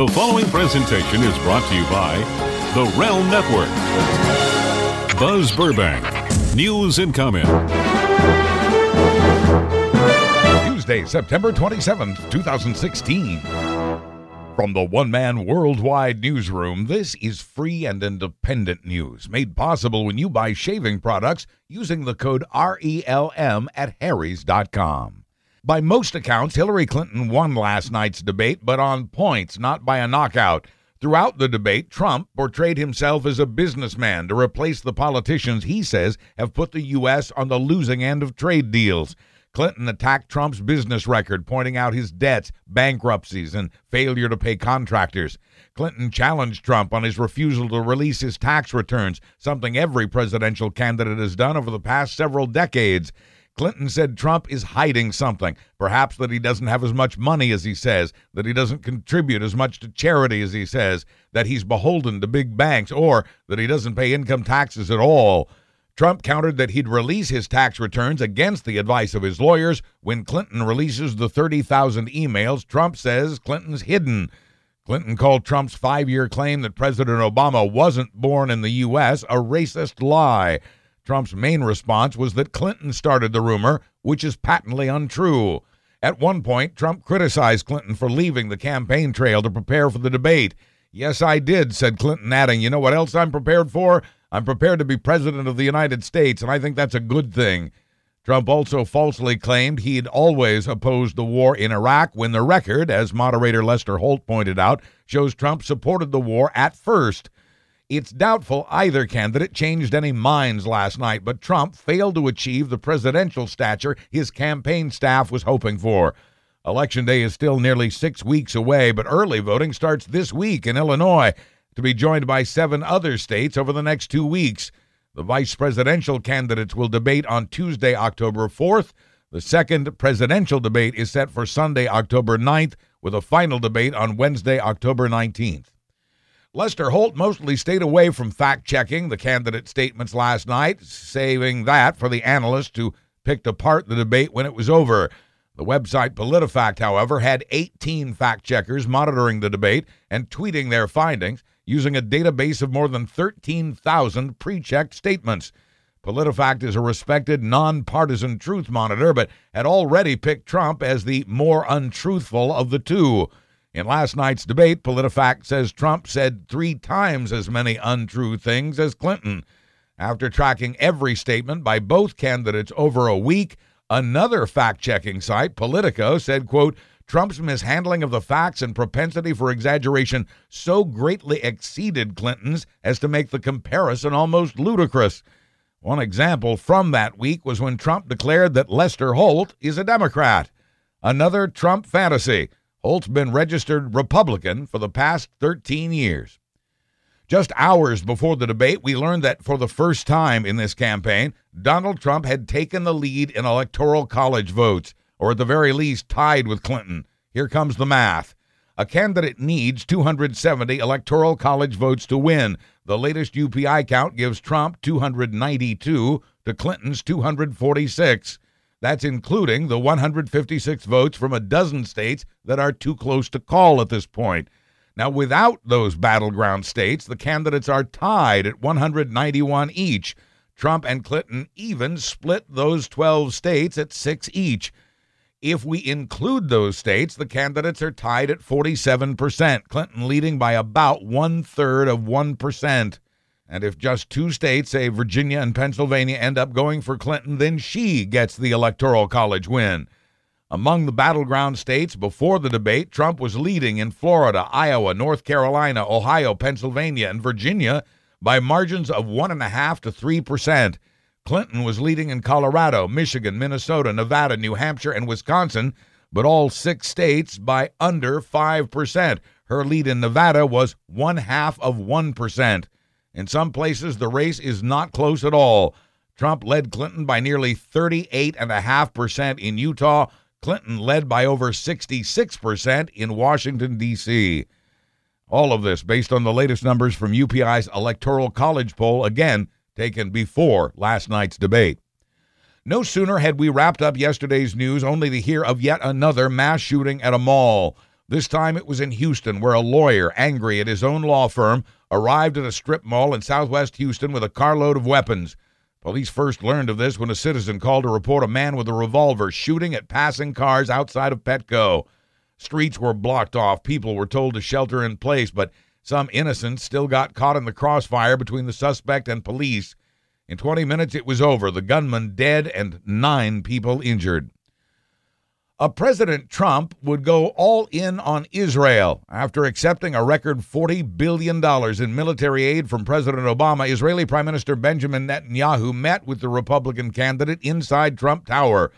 The following presentation is brought to you by The Realm Network. Buzz Burbank, news and comment. Tuesday, September 27th, 2016. From the one man worldwide newsroom, this is free and independent news made possible when you buy shaving products using the code REALM at Harry's.com. By most accounts, Hillary Clinton won last night's debate, but on points, not by a knockout. Throughout the debate, Trump portrayed himself as a businessman to replace the politicians he says have put the U.S. on the losing end of trade deals. Clinton attacked Trump's business record, pointing out his debts, bankruptcies, and failure to pay contractors. Clinton challenged Trump on his refusal to release his tax returns, something every presidential candidate has done over the past several decades. Clinton said Trump is hiding something, perhaps that he doesn't have as much money as he says, that he doesn't contribute as much to charity as he says, that he's beholden to big banks, or that he doesn't pay income taxes at all. Trump countered that he'd release his tax returns against the advice of his lawyers. When Clinton releases the 30,000 emails, Trump says Clinton's hidden. Clinton called Trump's five year claim that President Obama wasn't born in the U.S. a racist lie. Trump's main response was that Clinton started the rumor, which is patently untrue. At one point, Trump criticized Clinton for leaving the campaign trail to prepare for the debate. Yes, I did, said Clinton, adding, You know what else I'm prepared for? I'm prepared to be president of the United States, and I think that's a good thing. Trump also falsely claimed he'd always opposed the war in Iraq when the record, as moderator Lester Holt pointed out, shows Trump supported the war at first. It's doubtful either candidate changed any minds last night, but Trump failed to achieve the presidential stature his campaign staff was hoping for. Election day is still nearly six weeks away, but early voting starts this week in Illinois to be joined by seven other states over the next two weeks. The vice presidential candidates will debate on Tuesday, October 4th. The second presidential debate is set for Sunday, October 9th, with a final debate on Wednesday, October 19th. Lester Holt mostly stayed away from fact checking the candidate statements last night, saving that for the analysts who picked apart the debate when it was over. The website PolitiFact, however, had 18 fact checkers monitoring the debate and tweeting their findings using a database of more than 13,000 pre checked statements. PolitiFact is a respected, nonpartisan truth monitor, but had already picked Trump as the more untruthful of the two. In last night's debate, PolitiFact says Trump said three times as many untrue things as Clinton. After tracking every statement by both candidates over a week, another fact-checking site, Politico, said, quote, Trump's mishandling of the facts and propensity for exaggeration so greatly exceeded Clinton's as to make the comparison almost ludicrous. One example from that week was when Trump declared that Lester Holt is a Democrat. Another Trump fantasy. Holt's been registered Republican for the past 13 years. Just hours before the debate, we learned that for the first time in this campaign, Donald Trump had taken the lead in electoral college votes or at the very least tied with Clinton. Here comes the math. A candidate needs 270 electoral college votes to win. The latest UPI count gives Trump 292 to Clinton's 246. That's including the 156 votes from a dozen states that are too close to call at this point. Now, without those battleground states, the candidates are tied at 191 each. Trump and Clinton even split those 12 states at six each. If we include those states, the candidates are tied at 47%, Clinton leading by about one third of 1%. And if just two states, say Virginia and Pennsylvania, end up going for Clinton, then she gets the Electoral College win. Among the battleground states before the debate, Trump was leading in Florida, Iowa, North Carolina, Ohio, Pennsylvania, and Virginia by margins of 1.5 to 3 percent. Clinton was leading in Colorado, Michigan, Minnesota, Nevada, New Hampshire, and Wisconsin, but all six states by under 5%. Her lead in Nevada was one half of 1%. In some places, the race is not close at all. Trump led Clinton by nearly 38.5% in Utah. Clinton led by over 66% in Washington, D.C. All of this based on the latest numbers from UPI's Electoral College poll, again, taken before last night's debate. No sooner had we wrapped up yesterday's news only to hear of yet another mass shooting at a mall. This time it was in Houston, where a lawyer, angry at his own law firm, arrived at a strip mall in southwest Houston with a carload of weapons. Police first learned of this when a citizen called to report a man with a revolver shooting at passing cars outside of Petco. Streets were blocked off. People were told to shelter in place, but some innocents still got caught in the crossfire between the suspect and police. In 20 minutes, it was over. The gunman dead and nine people injured. A President Trump would go all in on Israel after accepting a record $40 billion in military aid from President Obama. Israeli Prime Minister Benjamin Netanyahu met with the Republican candidate inside Trump Tower.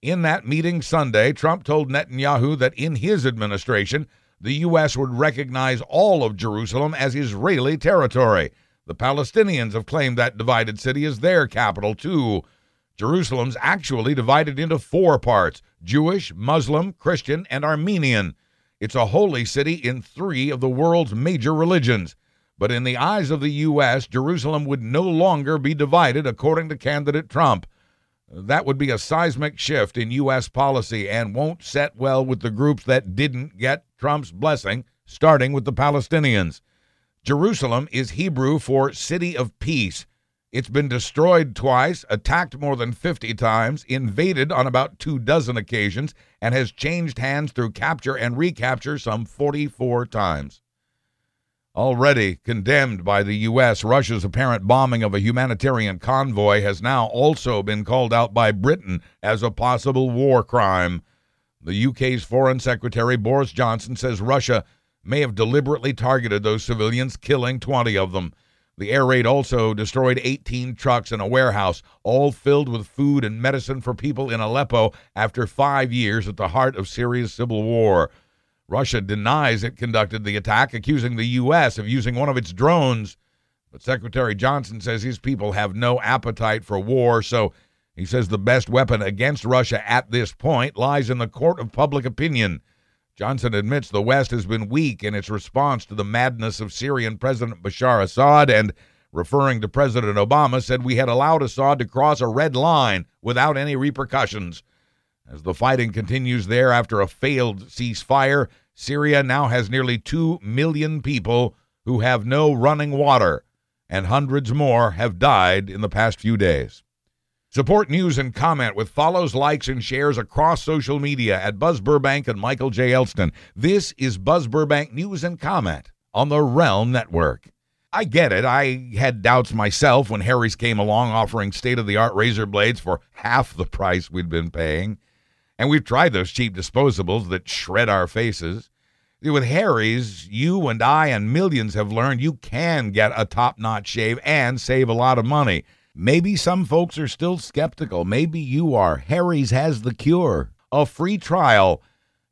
In that meeting Sunday, Trump told Netanyahu that in his administration, the U.S. would recognize all of Jerusalem as Israeli territory. The Palestinians have claimed that divided city as their capital, too. Jerusalem's actually divided into four parts Jewish, Muslim, Christian, and Armenian. It's a holy city in three of the world's major religions. But in the eyes of the U.S., Jerusalem would no longer be divided, according to candidate Trump. That would be a seismic shift in U.S. policy and won't set well with the groups that didn't get Trump's blessing, starting with the Palestinians. Jerusalem is Hebrew for city of peace. It's been destroyed twice, attacked more than 50 times, invaded on about two dozen occasions, and has changed hands through capture and recapture some 44 times. Already condemned by the U.S., Russia's apparent bombing of a humanitarian convoy has now also been called out by Britain as a possible war crime. The UK's Foreign Secretary Boris Johnson says Russia may have deliberately targeted those civilians, killing 20 of them. The air raid also destroyed 18 trucks and a warehouse, all filled with food and medicine for people in Aleppo after five years at the heart of Syria's civil war. Russia denies it conducted the attack, accusing the U.S. of using one of its drones. But Secretary Johnson says his people have no appetite for war, so he says the best weapon against Russia at this point lies in the court of public opinion. Johnson admits the West has been weak in its response to the madness of Syrian President Bashar Assad and, referring to President Obama, said we had allowed Assad to cross a red line without any repercussions. As the fighting continues there after a failed ceasefire, Syria now has nearly 2 million people who have no running water, and hundreds more have died in the past few days. Support news and comment with follows, likes, and shares across social media at Buzz Burbank and Michael J. Elston. This is Buzz Burbank News and Comment on the Realm Network. I get it. I had doubts myself when Harry's came along offering state of the art razor blades for half the price we'd been paying. And we've tried those cheap disposables that shred our faces. With Harry's, you and I and millions have learned you can get a top notch shave and save a lot of money. Maybe some folks are still skeptical. Maybe you are. Harry's has the cure a free trial.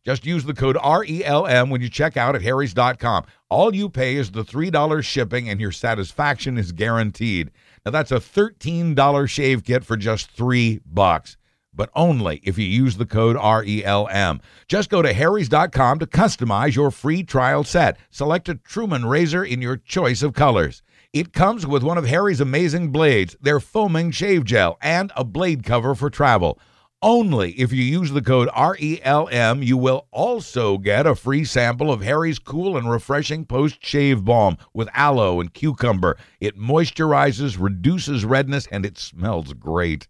Just use the code REALM when you check out at Harry's.com. All you pay is the $3 shipping, and your satisfaction is guaranteed. Now, that's a $13 shave kit for just three bucks but only if you use the code REALM. Just go to harrys.com to customize your free trial set. Select a Truman razor in your choice of colors. It comes with one of Harry's amazing blades, their foaming shave gel, and a blade cover for travel. Only if you use the code REALM, you will also get a free sample of Harry's cool and refreshing post shave balm with aloe and cucumber. It moisturizes, reduces redness, and it smells great.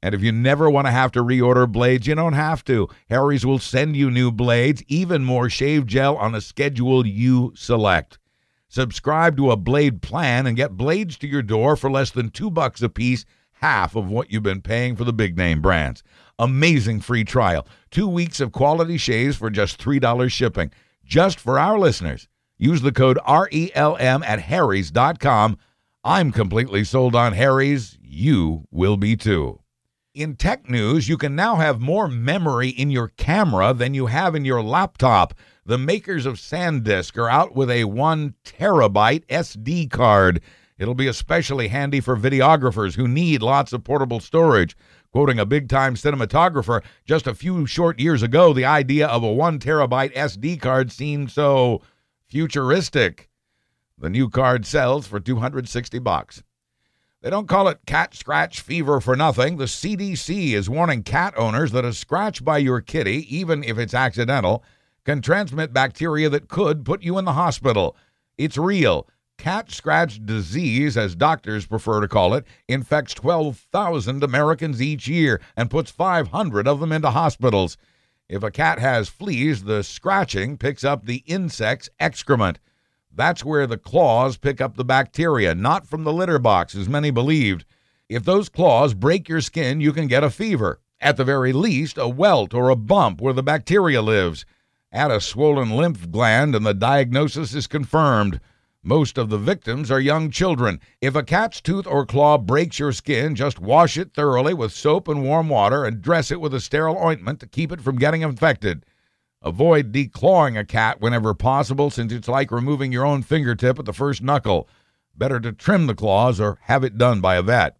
And if you never want to have to reorder blades, you don't have to. Harry's will send you new blades, even more shave gel on a schedule you select. Subscribe to a blade plan and get blades to your door for less than two bucks a piece, half of what you've been paying for the big name brands. Amazing free trial. Two weeks of quality shaves for just $3 shipping. Just for our listeners. Use the code REALM at Harry's.com. I'm completely sold on Harry's. You will be too. In tech news, you can now have more memory in your camera than you have in your laptop. The makers of SanDisk are out with a one terabyte SD card. It'll be especially handy for videographers who need lots of portable storage. Quoting a big time cinematographer, just a few short years ago, the idea of a one terabyte SD card seemed so futuristic. The new card sells for 260 bucks. They don't call it cat scratch fever for nothing. The CDC is warning cat owners that a scratch by your kitty, even if it's accidental, can transmit bacteria that could put you in the hospital. It's real. Cat scratch disease, as doctors prefer to call it, infects 12,000 Americans each year and puts 500 of them into hospitals. If a cat has fleas, the scratching picks up the insect's excrement. That's where the claws pick up the bacteria, not from the litter box, as many believed. If those claws break your skin, you can get a fever. At the very least, a welt or a bump where the bacteria lives. Add a swollen lymph gland, and the diagnosis is confirmed. Most of the victims are young children. If a cat's tooth or claw breaks your skin, just wash it thoroughly with soap and warm water and dress it with a sterile ointment to keep it from getting infected. Avoid declawing a cat whenever possible, since it's like removing your own fingertip at the first knuckle. Better to trim the claws or have it done by a vet.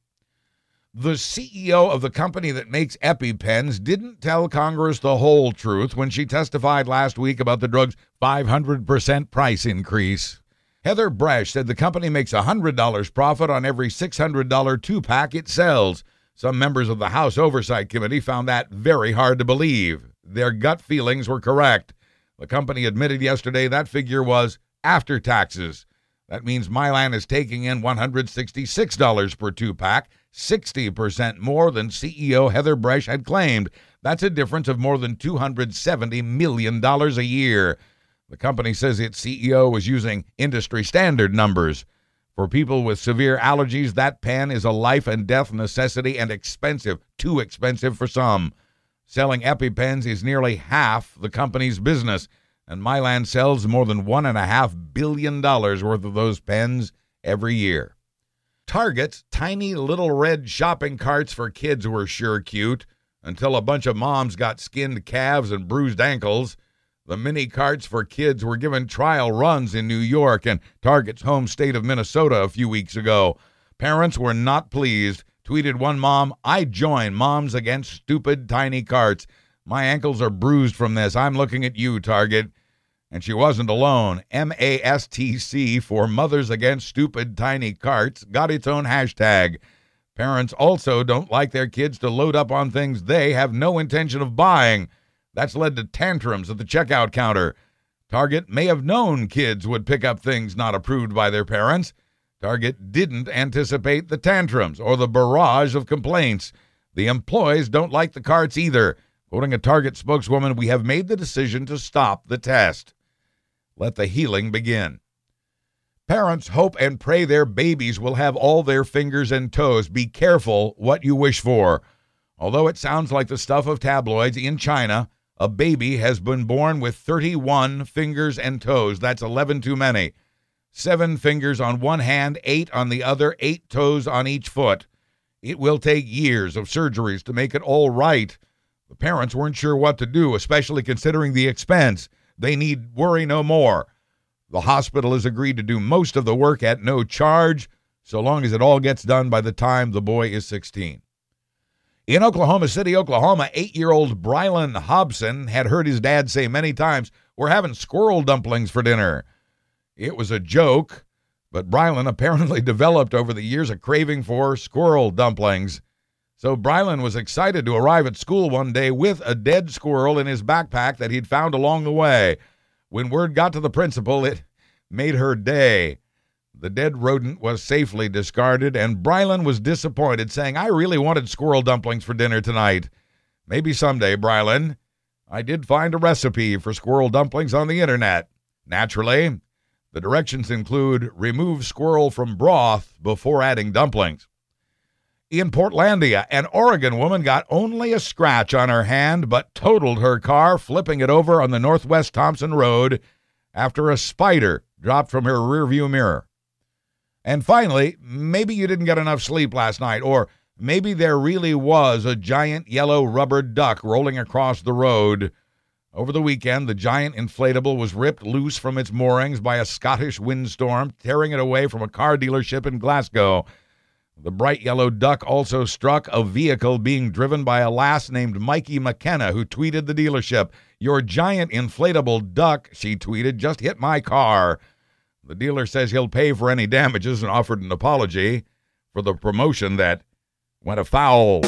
The CEO of the company that makes EpiPens didn't tell Congress the whole truth when she testified last week about the drug's 500% price increase. Heather Bresch said the company makes $100 profit on every $600 two pack it sells. Some members of the House Oversight Committee found that very hard to believe. Their gut feelings were correct. The company admitted yesterday that figure was after taxes. That means Mylan is taking in $166 per two pack, 60% more than CEO Heather Bresch had claimed. That's a difference of more than $270 million a year. The company says its CEO was using industry standard numbers. For people with severe allergies, that pen is a life and death necessity and expensive, too expensive for some. Selling EpiPens is nearly half the company's business, and Mylan sells more than $1.5 billion worth of those pens every year. Target's tiny little red shopping carts for kids were sure cute until a bunch of moms got skinned calves and bruised ankles. The mini carts for kids were given trial runs in New York and Target's home state of Minnesota a few weeks ago. Parents were not pleased. Tweeted one mom, I join Moms Against Stupid Tiny Carts. My ankles are bruised from this. I'm looking at you, Target. And she wasn't alone. MASTC for Mothers Against Stupid Tiny Carts got its own hashtag. Parents also don't like their kids to load up on things they have no intention of buying. That's led to tantrums at the checkout counter. Target may have known kids would pick up things not approved by their parents. Target didn't anticipate the tantrums or the barrage of complaints. The employees don't like the carts either. Quoting a Target spokeswoman, we have made the decision to stop the test. Let the healing begin. Parents hope and pray their babies will have all their fingers and toes. Be careful what you wish for. Although it sounds like the stuff of tabloids, in China, a baby has been born with 31 fingers and toes. That's 11 too many. Seven fingers on one hand, eight on the other, eight toes on each foot. It will take years of surgeries to make it all right. The parents weren't sure what to do, especially considering the expense. They need worry no more. The hospital has agreed to do most of the work at no charge, so long as it all gets done by the time the boy is 16. In Oklahoma City, Oklahoma, eight year old Brylan Hobson had heard his dad say many times, We're having squirrel dumplings for dinner. It was a joke, but Brylan apparently developed over the years a craving for squirrel dumplings. So Brylan was excited to arrive at school one day with a dead squirrel in his backpack that he'd found along the way. When word got to the principal, it made her day. The dead rodent was safely discarded, and Brylan was disappointed, saying, I really wanted squirrel dumplings for dinner tonight. Maybe someday, Brylan. I did find a recipe for squirrel dumplings on the internet. Naturally, the directions include remove squirrel from broth before adding dumplings. In Portlandia, an Oregon woman got only a scratch on her hand but totaled her car, flipping it over on the Northwest Thompson Road after a spider dropped from her rearview mirror. And finally, maybe you didn't get enough sleep last night, or maybe there really was a giant yellow rubber duck rolling across the road. Over the weekend, the giant inflatable was ripped loose from its moorings by a Scottish windstorm, tearing it away from a car dealership in Glasgow. The bright yellow duck also struck a vehicle being driven by a lass named Mikey McKenna, who tweeted the dealership, Your giant inflatable duck, she tweeted, just hit my car. The dealer says he'll pay for any damages and offered an apology for the promotion that went afoul.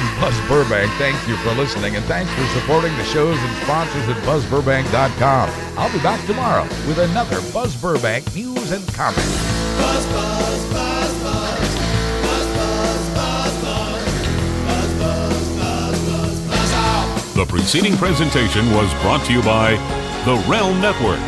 I'm Buzz Burbank. Thank you for listening, and thanks for supporting the shows and sponsors at BuzzBurbank.com. I'll be back tomorrow with another Buzz Burbank news and comment. Buzz, buzz, buzz, buzz. Buzz, buzz, buzz, buzz. Buzz, buzz, buzz, buzz, buzz out. The preceding presentation was brought to you by The Realm Network.